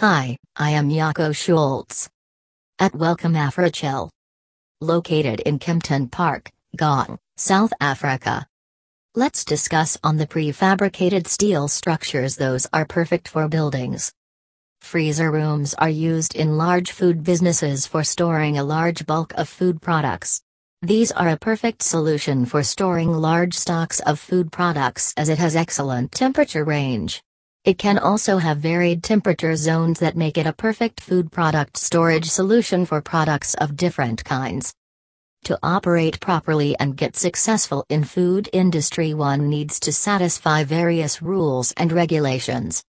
Hi, I am Jaco Schultz. At Welcome AfriChill. Located in Kempton Park, Gauteng, South Africa. Let's discuss on the prefabricated steel structures those are perfect for buildings. Freezer rooms are used in large food businesses for storing a large bulk of food products. These are a perfect solution for storing large stocks of food products as it has excellent temperature range. It can also have varied temperature zones that make it a perfect food product storage solution for products of different kinds. To operate properly and get successful in food industry one needs to satisfy various rules and regulations.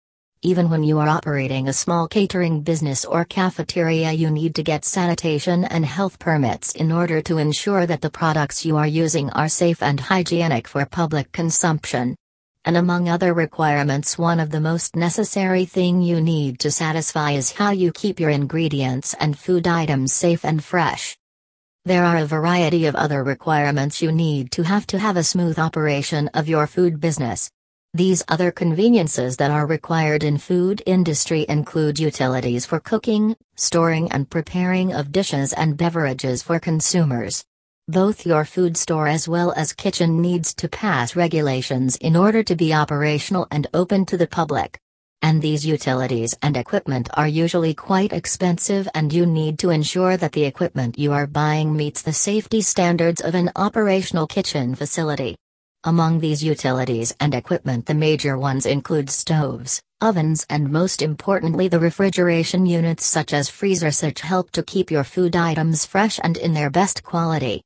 Even when you are operating a small catering business or cafeteria you need to get sanitation and health permits in order to ensure that the products you are using are safe and hygienic for public consumption and among other requirements one of the most necessary thing you need to satisfy is how you keep your ingredients and food items safe and fresh. There are a variety of other requirements you need to have to have a smooth operation of your food business. These other conveniences that are required in food industry include utilities for cooking, storing and preparing of dishes and beverages for consumers. Both your food store as well as kitchen needs to pass regulations in order to be operational and open to the public. And these utilities and equipment are usually quite expensive and you need to ensure that the equipment you are buying meets the safety standards of an operational kitchen facility. Among these utilities and equipment the major ones include stoves, ovens and most importantly the refrigeration units such as freezers which help to keep your food items fresh and in their best quality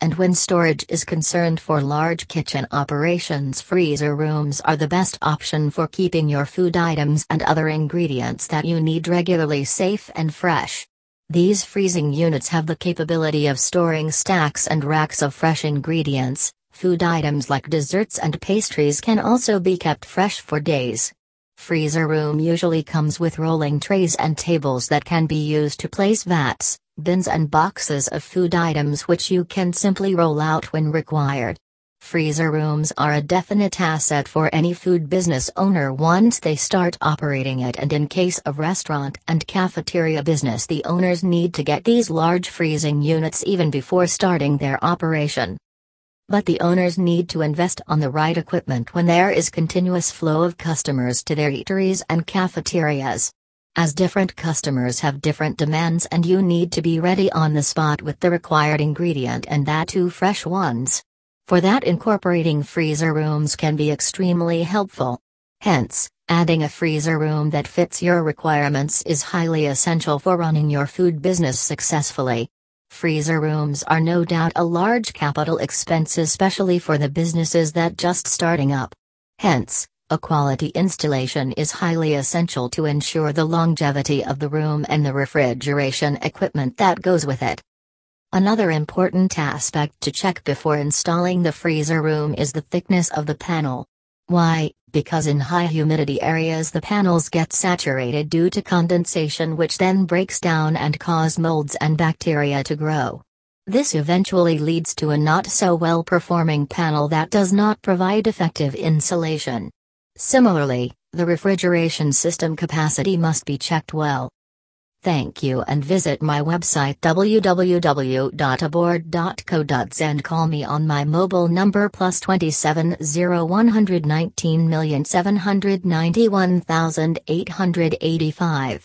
and when storage is concerned for large kitchen operations freezer rooms are the best option for keeping your food items and other ingredients that you need regularly safe and fresh. These freezing units have the capability of storing stacks and racks of fresh ingredients, food items like desserts and pastries can also be kept fresh for days. Freezer room usually comes with rolling trays and tables that can be used to place vats, bins and boxes of food items which you can simply roll out when required. Freezer rooms are a definite asset for any food business owner once they start operating it and in case of restaurant and cafeteria business the owners need to get these large freezing units even before starting their operation. But the owners need to invest on the right equipment when there is continuous flow of customers to their eateries and cafeterias as different customers have different demands and you need to be ready on the spot with the required ingredient and that too fresh ones. For that incorporating freezer rooms can be extremely helpful. Hence, adding a freezer room that fits your requirements is highly essential for running your food business successfully. Freezer rooms are no doubt a large capital expense especially for the businesses that just starting up. Hence, a quality installation is highly essential to ensure the longevity of the room and the refrigeration equipment that goes with it. Another important aspect to check before installing the freezer room is the thickness of the panel. Why? Because in high humidity areas the panels get saturated due to condensation which then breaks down and cause molds and bacteria to grow. This eventually leads to a not so well performing panel that does not provide effective insulation. Similarly, the refrigeration system capacity must be checked well. Thank you and visit my website www.aboard.co.za and call me on my mobile number plus 27 0119 791,885.